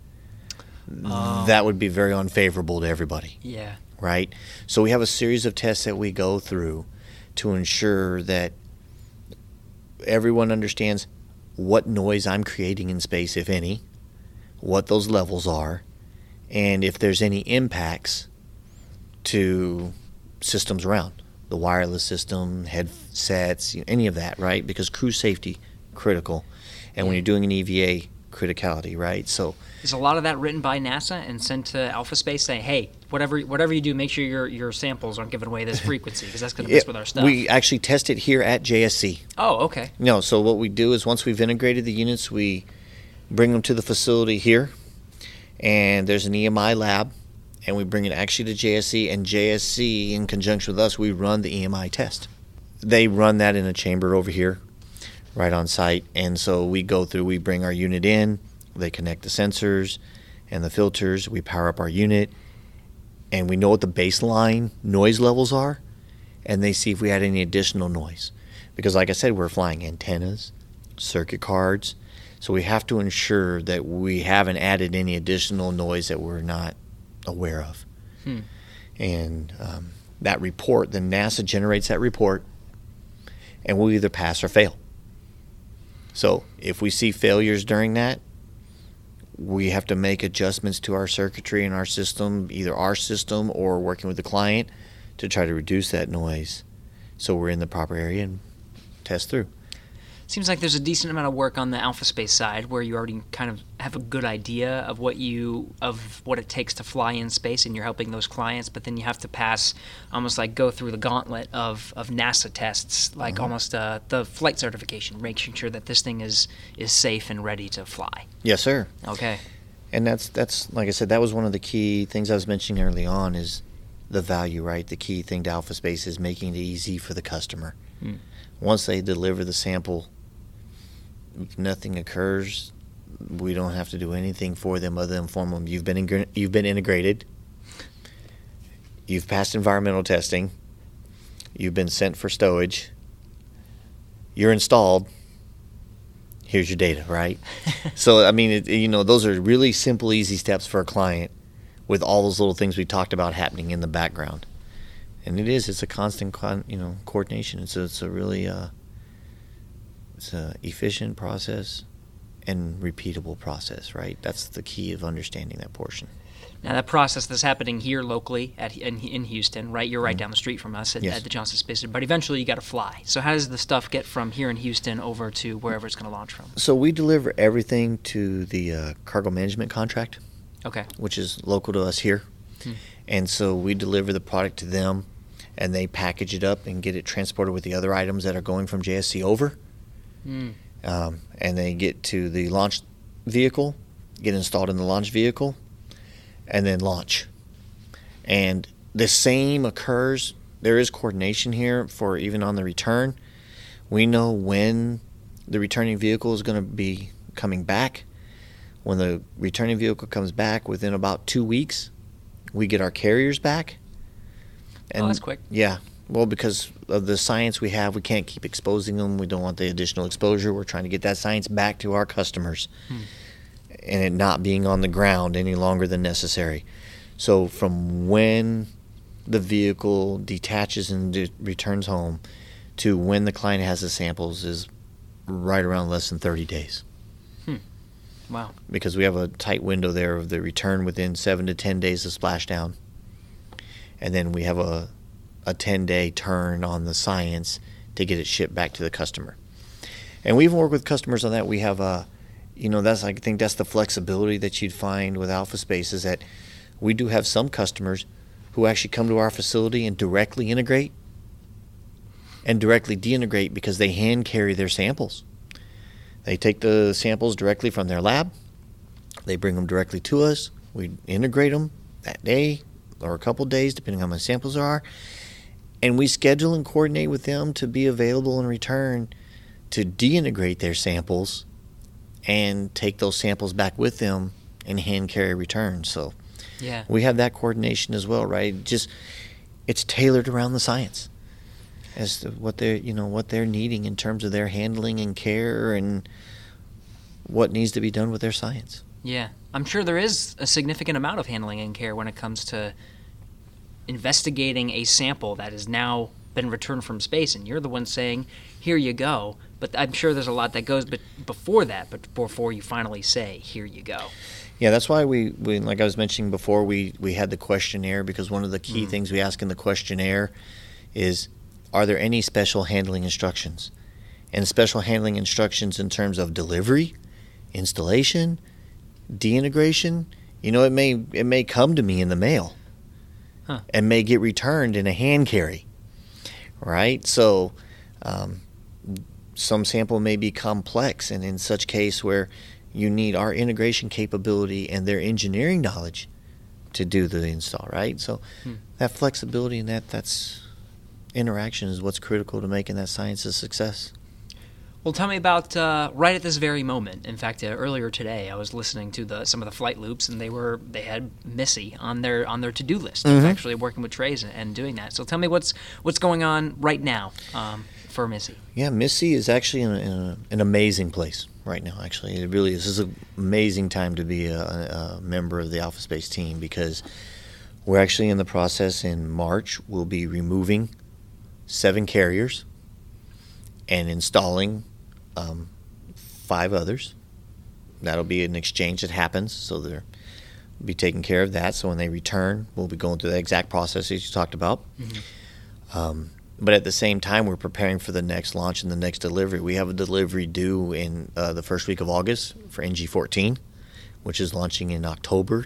Speaker 4: um, that would be very unfavorable to everybody
Speaker 1: Yeah.
Speaker 4: right? So we have a series of tests that we go through to ensure that everyone understands what noise I'm creating in space, if any, what those levels are, and if there's any impacts to systems around the wireless system, headsets, any of that, right? Because crew safety critical, and when you're doing an EVA, criticality, right? So
Speaker 1: Is a lot of that written by NASA and sent to Alpha Space saying, "Hey, whatever whatever you do, make sure your your samples aren't giving away this [laughs] frequency because that's going to mess
Speaker 4: it-
Speaker 1: with our stuff."
Speaker 4: we actually test it here at JSC.
Speaker 1: oh, okay.
Speaker 4: No, so what we do is once we've integrated the units, we bring them to the facility here, and there's an EMI lab, and we bring it actually to JSC, and JSC, in conjunction with us, we run the EMI test. They run that in a chamber over here, right on site, and so we go through, we bring our unit in, they connect the sensors and the filters, we power up our unit, and we know what the baseline noise levels are, and they see if we had any additional noise. Because like i said we're flying antennas circuit cards so we have to ensure that we haven't added any additional noise that we're not aware of.
Speaker 1: Hmm.
Speaker 4: and um, that report then nasa generates that report and we'll either pass or fail so if we see failures during that we have to make adjustments to our circuitry and our system either our system or working with the client to try to reduce that noise so we're in the proper area and test through.
Speaker 1: Seems like there's a decent amount of work on the Alpha Space side where you already kind of have a good idea of what you of what it takes to fly in space, and you're helping those clients. But then you have to pass, almost like go through the gauntlet of, of NASA tests, like almost uh, the flight certification, making sure that this thing is is safe and ready to fly.
Speaker 4: Yes, sir.
Speaker 1: Okay.
Speaker 4: And that's that's like I said, that was one of the key things I was mentioning early on is the value, right? The key thing to Alpha Space is making it easy for the customer.
Speaker 1: Hmm.
Speaker 4: Once they deliver the sample, nothing occurs. We don't have to do anything for them other than inform them you've been ingr- you've been integrated. You've passed environmental testing. You've been sent for stowage. You're installed. Here's your data, right? [laughs] so I mean, it, you know, those are really simple, easy steps for a client with all those little things we talked about happening in the background. And it is, it's a constant, con, you know, coordination. It's a, it's a really, uh, it's a efficient process and repeatable process, right? That's the key of understanding that portion.
Speaker 1: Now that process that's happening here locally at in, in Houston, right? You're right down the street from us at,
Speaker 4: Yes.
Speaker 1: at the Johnson Space Center. But eventually you got to fly. So how does the stuff get from here in Houston over to wherever it's going to launch from?
Speaker 4: So we deliver everything to the uh, cargo management contract.
Speaker 1: Okay.
Speaker 4: which is local to us here.
Speaker 1: Hmm.
Speaker 4: And so we deliver the product to them and they package it up and get it transported with the other items that are going from JSC over.
Speaker 1: Mm.
Speaker 4: Um, and they get to the launch vehicle, get installed in the launch vehicle, and then launch. And the same occurs. There is coordination here for even on the return. We know when the returning vehicle is going to be coming back. When the returning vehicle comes back within about two weeks, we get our carriers back.
Speaker 1: oh, that's quick.
Speaker 4: Yeah. Well, because of the science we have, we can't keep exposing them. We don't want the additional exposure. We're trying to get that science back to our customers hmm. and it not being on the ground any longer than necessary. So, from when the vehicle detaches and de- returns home to when the client has the samples is right around less than 30 days hmm.
Speaker 1: Wow.
Speaker 4: because we have a tight window there of the return within seven to ten days of splashdown, and then we have a a ten day turn on the science to get it shipped back to the customer. And we even work with customers on that. We have a, you know, that's I think that's the flexibility that you'd find with Alpha Space is that we do have some customers who actually come to our facility and directly integrate and directly deintegrate because they hand carry their samples. They take the samples directly from their lab. They bring them directly to us. We integrate them that day or a couple days, depending on how many samples there are. And we schedule and coordinate with them to be available in return to deintegrate their samples and take those samples back with them and hand carry return. So
Speaker 1: Yeah.
Speaker 4: we have that coordination as well, right? Just it's tailored around the science as to what they're you know what they're needing in terms of their handling and care and what needs to be done with their science.
Speaker 1: Yeah. I'm sure there is a significant amount of handling and care when it comes to investigating a sample that has now been returned from space, and you're the one saying, "Here you go." But I'm sure there's a lot that goes but before that, but before you finally say, "Here you go."
Speaker 4: Yeah, that's why we, we like I was mentioning before, we, we had the questionnaire because one of the key mm-hmm. things we ask in the questionnaire is are there any special handling instructions? And special handling instructions in terms of delivery installation, deintegration, you know, it may it may come to me in the mail
Speaker 1: Huh.
Speaker 4: and may get returned in a hand carry, right? So, um, some sample may be complex, and in such case where you need our integration capability and their engineering knowledge to do the install, right? So,
Speaker 1: Hmm.
Speaker 4: that flexibility and that that's interaction is what's critical to making that science a success.
Speaker 1: Well, tell me about uh, right at this very moment. In fact, uh, earlier today, I was listening to the some of the flight loops, and they were they had MISSE on their on their to do list, of actually working with trays and, and doing that. So tell me what's what's going on right now um, for MISSE.
Speaker 4: Yeah, MISSE is actually in, a, in a, an amazing place right now. Actually, it really is. This is an amazing time to be a, a member of the Alpha Space team because we're actually in the process. In March, we'll be removing seven carriers and installing um, five others. That'll be an exchange that happens, so they'll be taking care of that. So when they return, we'll be going through the exact processes you talked about. Um, but at the same time, we're preparing for the next launch and the next delivery. We have a delivery due in uh, the first week of August for NG14, which is launching in October.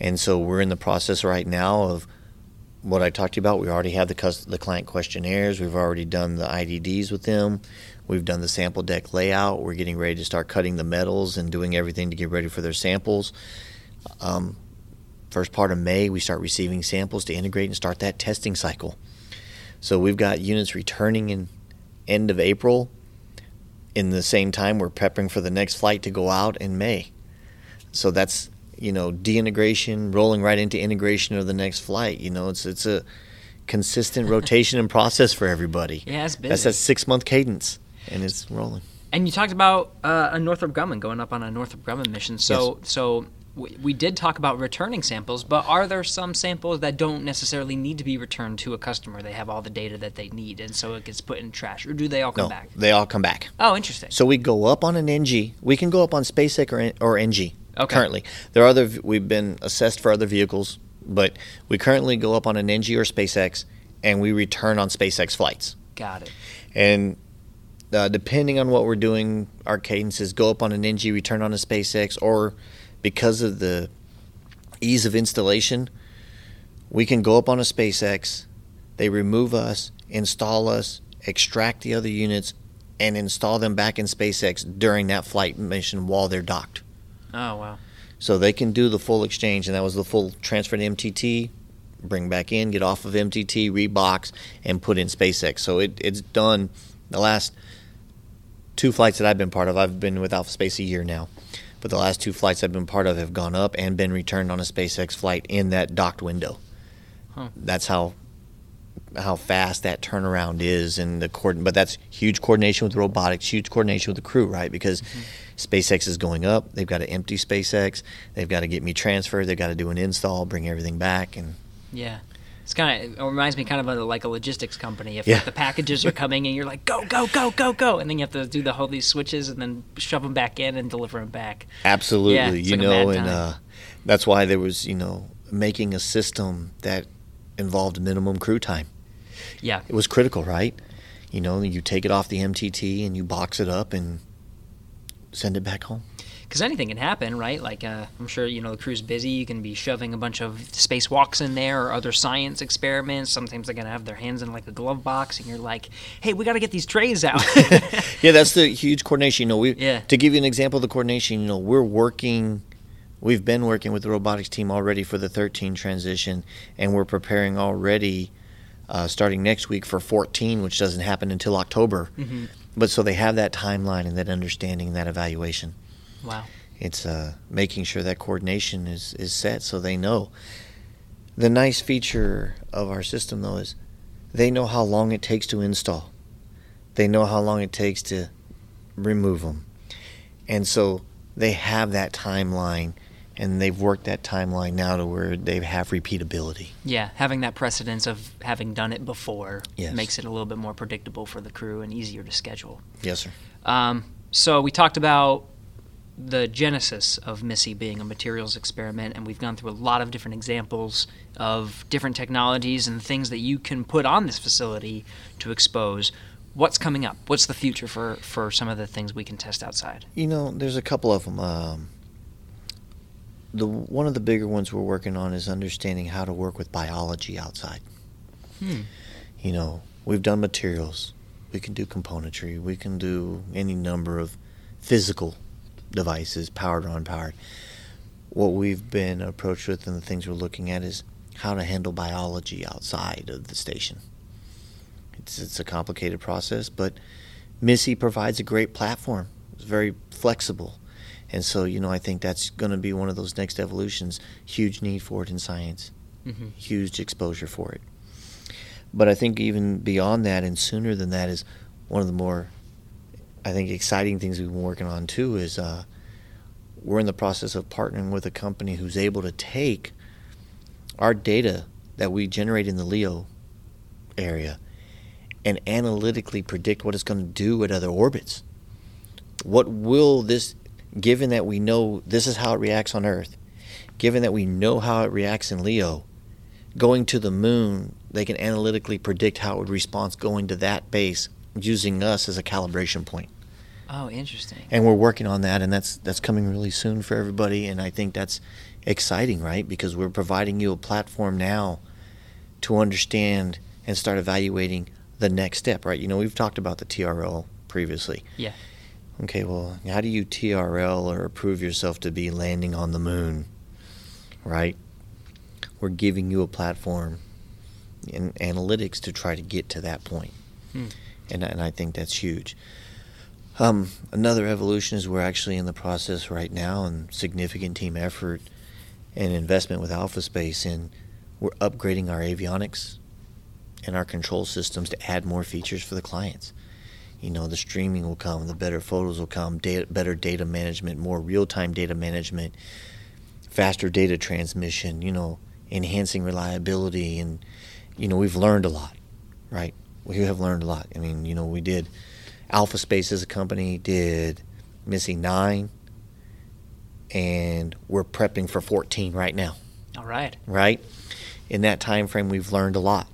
Speaker 4: And so we're in the process right now of what I talked to you about. We already have the cus- the client questionnaires. We've already done the IDDs with them. We've done the sample deck layout. We're getting ready to start cutting the metals and doing everything to get ready for their samples. Um, first part of May, we start receiving samples to integrate and start that testing cycle. So we've got units returning in end of April. In the same time, we're prepping for the next flight to go out in May. So that's you know deintegration, rolling right into integration of the next flight. You know, it's it's a consistent [laughs] rotation and process for everybody.
Speaker 1: Yeah, it's busy.
Speaker 4: That's that six month cadence, and it's rolling.
Speaker 1: And you talked about uh, a Northrop Grumman going up on a Northrop Grumman mission. So so we, we did talk about returning samples, but are there some samples that don't necessarily need to be returned to a customer? They have all the data that they need, and so it gets put in trash, or do they all come
Speaker 4: No,
Speaker 1: back?
Speaker 4: they all come back.
Speaker 1: Oh, interesting.
Speaker 4: So we go up on an NG. We can go up on SpaceX or, or NG.
Speaker 1: Okay.
Speaker 4: Currently, there are other. We've been assessed for other vehicles, but we currently go up on an NG or SpaceX, and we return on SpaceX flights.
Speaker 1: Got it.
Speaker 4: And uh, depending on what we're doing, our cadences go up on an NG, return on a SpaceX, or because of the ease of installation, we can go up on a SpaceX. They remove us, install us, extract the other units, and install them back in SpaceX during that flight mission while they're docked.
Speaker 1: Oh wow.
Speaker 4: So they can do the full exchange, and that was the full transfer to MTT, bring back in, get off of MTT, rebox, and put in SpaceX. So it, it's done. The last two flights that I've been part of, I've been with Alpha Space a year now, but the last two flights I've been part of have gone up and been returned on a SpaceX flight in that docked window.
Speaker 1: Huh.
Speaker 4: That's how how fast that turnaround is, and the coord- But that's huge coordination with robotics, huge coordination with the crew, right? Because mm-hmm. SpaceX is going up. They've got to empty SpaceX. They've got to get me transferred. They've got to do an install, bring everything back, and
Speaker 1: Yeah. It's kind of it reminds me kind of like a logistics company. If
Speaker 4: Yeah.
Speaker 1: like, the packages are coming and you're like go go go go go, and then you have to do the whole these switches and then shove them back in and deliver them back.
Speaker 4: Absolutely,
Speaker 1: Yeah,
Speaker 4: you
Speaker 1: like
Speaker 4: know, and uh, that's why there was, you know, making a system that involved minimum crew time.
Speaker 1: Yeah.
Speaker 4: It was critical, right? You know, you take it off the MTT and you box it up and send it back home.
Speaker 1: Because anything can happen, right? Like uh, I'm sure you know the crew's busy. You can be shoving a bunch of spacewalks in there or other science experiments. Sometimes they're gonna have their hands in like a glove box, and you're like, "Hey, we got to get these trays out." [laughs]
Speaker 4: Yeah, that's the huge coordination. You know, we
Speaker 1: Yeah.
Speaker 4: to give you an example of the coordination. You know, we're working. We've been working with the robotics team already for the 13 transition, and we're preparing already, uh, starting next week for 14, which doesn't happen until October.
Speaker 1: Mhm.
Speaker 4: But so they have that timeline and that understanding, and that evaluation.
Speaker 1: Wow.
Speaker 4: It's uh, making sure that coordination is, is set so they know. The nice feature of our system, though, is they know how long it takes to install. They know how long it takes to remove them. And so they have that timeline, and they've worked that timeline now to where they have repeatability.
Speaker 1: Yeah, having that precedence of having done it before
Speaker 4: Yes.
Speaker 1: makes it a little bit more predictable for the crew and easier to schedule.
Speaker 4: Yes, sir.
Speaker 1: Um, so we talked about the genesis of MISSE being a materials experiment, and we've gone through a lot of different examples of different technologies and things that you can put on this facility to expose. What's coming up? What's the future for for some of the things we can test outside?
Speaker 4: You know, there's a couple of them. Um, the one of the bigger ones we're working on is understanding how to work with biology outside.
Speaker 1: Hmm.
Speaker 4: You know, we've done materials. We can do componentry. We can do any number of physical devices, powered or unpowered. What we've been approached with and the things we're looking at is how to handle biology outside of the station. It's, it's a complicated process, but MISSE provides a great platform. It's very flexible. And so, you know, I think that's going to be one of those next evolutions. Huge need for it in science,
Speaker 1: Mm-hmm.
Speaker 4: huge exposure for it. But I think even beyond that and sooner than that is one of the more, I think, exciting things we've been working on too is uh, we're in the process of partnering with a company who's able to take our data that we generate in the LEO area and analytically predict what it's going to do at other orbits. What will this, given that we know this is how it reacts on Earth, given that we know how it reacts in LEO, going to the moon, they can analytically predict how it would respond going to that base using us as a calibration point.
Speaker 1: Oh, interesting.
Speaker 4: And we're working on that, and that's that's coming really soon for everybody. And I think that's exciting, right? Because we're providing you a platform now to understand and start evaluating the next step, right? You know, we've talked about the TRL previously.
Speaker 1: Yeah.
Speaker 4: Okay, well, how do you TRL or prove yourself to be landing on the moon, right? We're giving you a platform in analytics to try to get to that point.
Speaker 1: Hmm.
Speaker 4: And, and I think that's huge. Um, another evolution is we're actually in the process right now and significant team effort and investment with Alpha Space in we're upgrading our avionics and our control systems to add more features for the clients. You know, the streaming will come, the better photos will come, data, better data management, more real-time data management, faster data transmission, you know, enhancing reliability and you know, we've learned a lot, right? We have learned a lot. I mean, you know, we did Alpha Space as a company did MISSE 9 and we're prepping for 14 right now
Speaker 1: All right.
Speaker 4: right? In that time frame, we've learned a lot,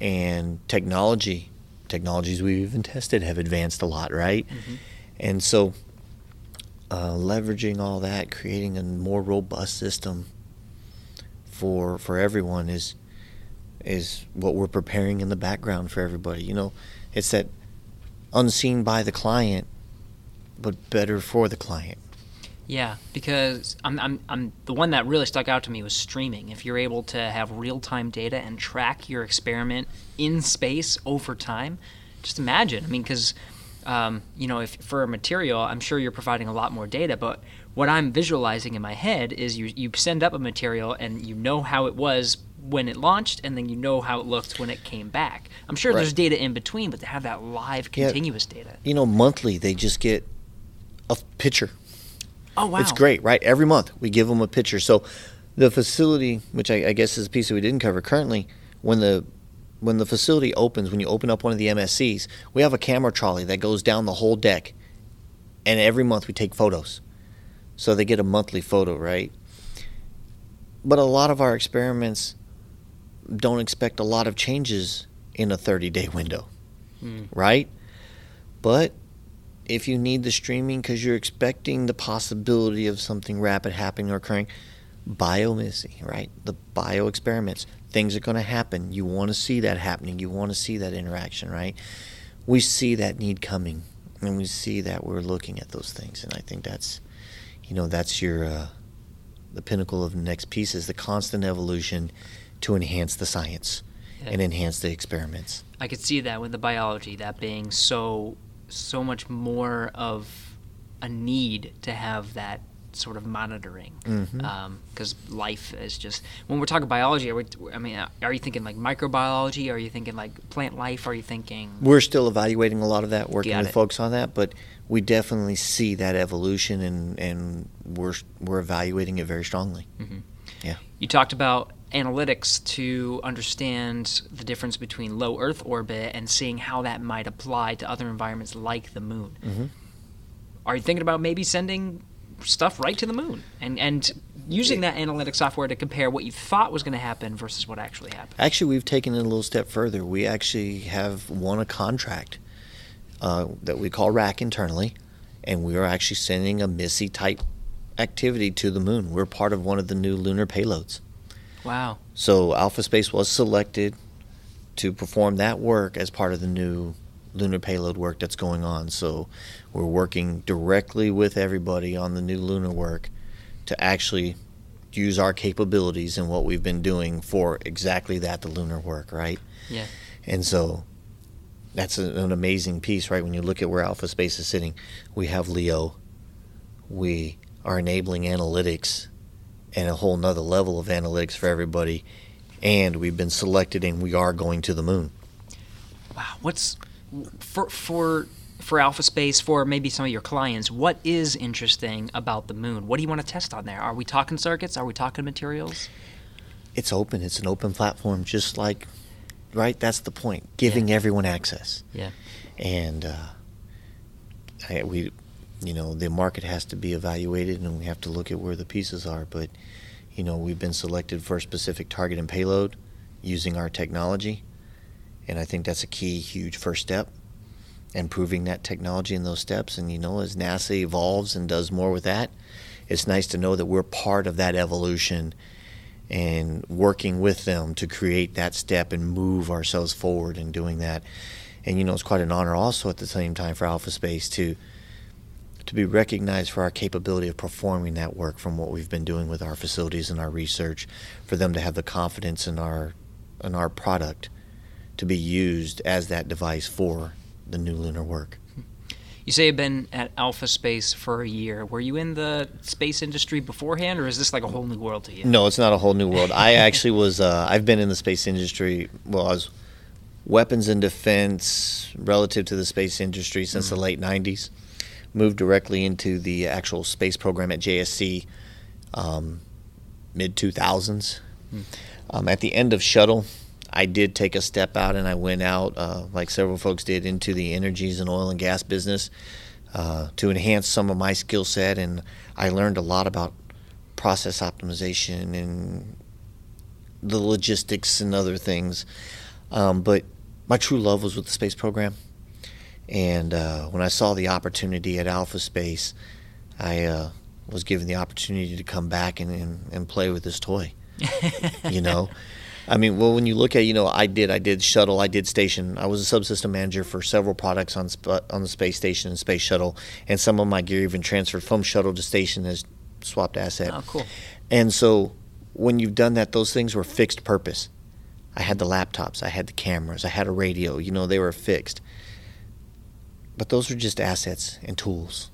Speaker 4: and technology, technologies we've even tested have advanced a lot, right? And so, uh, leveraging all that, creating a more robust system for for everyone is is what we're preparing in the background for everybody. You know, it's that unseen by the client, but better for the client.
Speaker 1: Yeah, because I'm, I'm, I'm the one that really stuck out to me was streaming. If you're able to have real time data and track your experiment in space over time, just imagine. I mean, because um, you know, if for a material, I'm sure you're providing a lot more data, but what I'm visualizing in my head is you you send up a material and you know how it was when it launched, and then you know how it looked when it came back. I'm sure
Speaker 4: Right.
Speaker 1: there's data in between, but to have that live,
Speaker 4: Yeah.
Speaker 1: continuous data.
Speaker 4: You know, monthly they just get a picture
Speaker 1: Oh wow,
Speaker 4: It's great, right? Every month we give them a picture. So the facility, which I, I guess is a piece that we didn't cover currently, when the when the facility opens, when you open up one of the MSCs, we have a camera trolley that goes down the whole deck, and every month we take photos. So they get a monthly photo, right? But a lot of our experiments don't expect a lot of changes in a 30 day window,
Speaker 1: Mm.
Speaker 4: right? But if you need the streaming because you're expecting the possibility of something rapid happening or occurring, biomissy, right? The bio experiments, things are going to happen. You want to see that happening. You want to see that interaction, right? We see that need coming, and we see that we're looking at those things, and I think that's, you know, that's your uh, the pinnacle of the next piece is the constant evolution to enhance the science
Speaker 1: Yeah.
Speaker 4: and enhance the experiments.
Speaker 1: I could see that with the biology, that being so so much more of a need to have that sort of monitoring,
Speaker 4: mm-hmm.
Speaker 1: um, because life is just. When we're talking biology, are we, I mean, uh, are you thinking like microbiology? Are you thinking like plant life? Are you thinking?
Speaker 4: We're still evaluating a lot of that, working with
Speaker 1: it.
Speaker 4: folks on that, but we definitely see that evolution, and and we're we're evaluating it very strongly. Mm-hmm. Yeah.
Speaker 1: You talked about analytics to understand the difference between low Earth orbit and seeing how that might apply to other environments like the moon.
Speaker 4: Mhm.
Speaker 1: Are you thinking about maybe sending stuff right to the moon and and using that analytic software to compare what you thought was going to happen versus what actually happened?
Speaker 4: Actually, we've taken it a little step further. We actually have won a contract uh, that we call RAC internally, and we are actually sending a MISSE type activity to the moon. We're part of one of the new lunar payloads.
Speaker 1: Wow.
Speaker 4: So Alpha Space was selected to perform that work as part of the new lunar payload work that's going on. So we're working directly with everybody on the new lunar work to actually use our capabilities and what we've been doing for exactly that the lunar work, right?
Speaker 1: Yeah.
Speaker 4: And so that's an, amazing piece, right? When you look at where Alpha Space is sitting, we have LEO, we are enabling analytics and a whole nother level of analytics for everybody. And we've been selected and we are going to the moon.
Speaker 1: Wow. What's for for for Alpha Space for maybe some of your clients? What is interesting about the moon? What do you want to test on there? Are we talking circuits? Are we talking materials?
Speaker 4: It's open. It's an open platform, just like, right? That's the point. Giving
Speaker 1: Yeah.
Speaker 4: everyone access.
Speaker 1: Yeah.
Speaker 4: and uh, I, we, you know, the market has to be evaluated, and we have to look at where the pieces are. But, you know, we've been selected for a specific target and payload using our technology, and I think that's a key, huge first step. And proving that technology in those steps, and you know, as NASA evolves and does more with that, it's nice to know that we're part of that evolution and working with them to create that step and move ourselves forward in doing that. And you know, it's quite an honor also at the same time for Alpha Space to to be recognized for our capability of performing that work from what we've been doing with our facilities and our research, for them to have the confidence in our in our product to be used as that device for the new lunar work.
Speaker 1: You say you've been at Alpha Space for a year. Were you in the space industry beforehand, or is this like a whole new world to you?
Speaker 4: No, it's not a whole new world. I [laughs] actually was. Uh, I've been in the space industry. Well, I was weapons and defense relative to the space industry since the late '90s. Moved directly into the actual space program at JSC, um, mid 2000s. Um, at the end of shuttle, I did take a step out and I went out, uh, like several folks did, into the energies and oil and gas business uh, to enhance some of my skill set. And I learned a lot about process optimization and the logistics and other things. Um, but my true love was with the space program. And uh, when I saw the opportunity at Alpha Space, I uh, was given the opportunity to come back and, and, and play with this toy. you know, [laughs] I mean, well, when you look at, you know, I did, I did shuttle, I did station. I was a subsystem manager for several products on sp- on the space station and space shuttle, and some of my gear even transferred from shuttle to station as swapped asset.
Speaker 1: Oh, cool.
Speaker 4: And so, when you've done that, those things were fixed purpose. I had the laptops, I had the cameras, I had a radio. You know, they were fixed. But those were just assets and tools.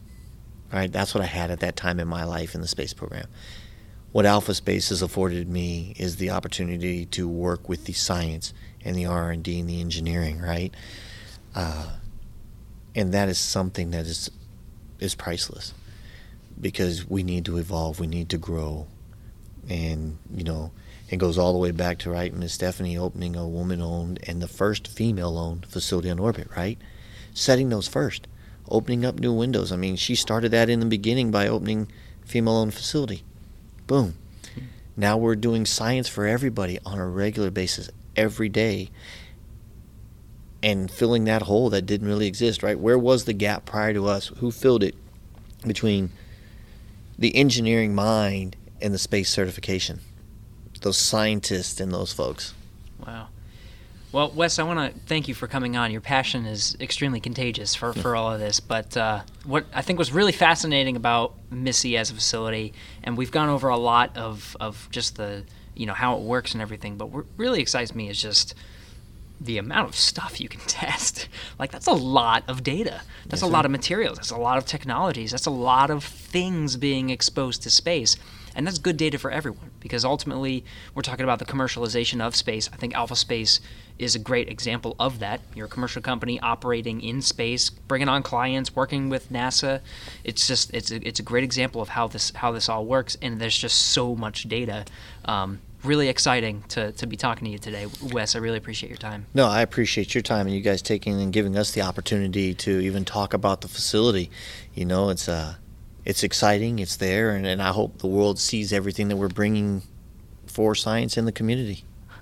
Speaker 4: Right? That's what I had at that time in my life in the space program. What Alpha Space has afforded me is the opportunity to work with the science and the R and D and the engineering, right? Uh, and that is something that is is priceless because we need to evolve, we need to grow, and you know, it goes all the way back to right Miss Stephanie opening a woman-owned and the first female-owned facility on orbit, right? Setting those first, opening up new windows. I mean, she started that in the beginning by opening female-owned facility. Boom. Now we're doing science for everybody on a regular basis every day and filling that hole that didn't really exist, right? Where was the gap prior to us? Who filled it between the engineering mind and the space certification? Those scientists and those folks.
Speaker 1: Wow. Well, Wes, I want to thank you for coming on. Your passion is extremely contagious for, for all of this. But uh, what I think was really fascinating about MISSE as a facility, and we've gone over a lot of, of just the you know how it works and everything. But what really excites me is just the amount of stuff you can [laughs] test. Like that's a lot of data. That's a lot of materials. That's a lot of technologies. That's a lot of things being exposed to space. And that's good data for everyone because ultimately we're talking about the commercialization of space. I think Alpha Space is a great example of that. You're a commercial company operating in space, bringing on clients, working with NASA. It's just it's a, it's a great example of how this how this all works. And there's just so much data. Um, really exciting to, to be talking to you today, Wes. I really appreciate your time.
Speaker 4: No, I appreciate your time and you guys taking and giving us the opportunity to even talk about the facility. You know, it's uh, it's exciting. It's there, and, and I hope the world sees everything that we're bringing for science in the community.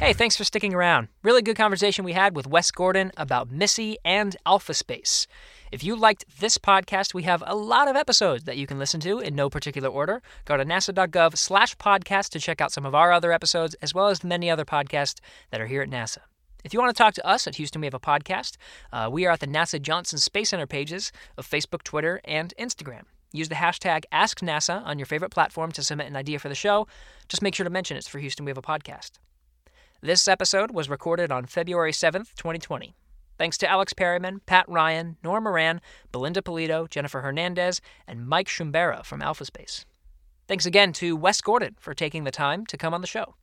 Speaker 1: Hey, thanks for sticking around. Really good conversation we had with Wes Gordon about MISSE and Alpha Space. If you liked this podcast, we have a lot of episodes that you can listen to in no particular order. Go to nasa.gov slash podcast to check out some of our other episodes, as well as many other podcasts that are here at NASA. If you want to talk to us at Houston We Have a Podcast, uh, we are at the NASA Johnson Space Center pages of Facebook, Twitter, and Instagram. Use the hashtag AskNASA on your favorite platform to submit an idea for the show. Just make sure to mention it's for Houston We Have a Podcast. This episode was recorded on February 7th, 2020. Thanks to Alex Perryman, Pat Ryan, Nora Moran, Belinda Polito, Jennifer Hernandez, and Mike Schumbera from AlphaSpace. Thanks again to Wes Gordon for taking the time to come on the show.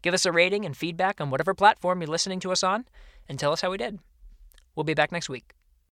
Speaker 1: Give us a rating and feedback on whatever platform you're listening to us on, and tell us how we did. We'll be back next week.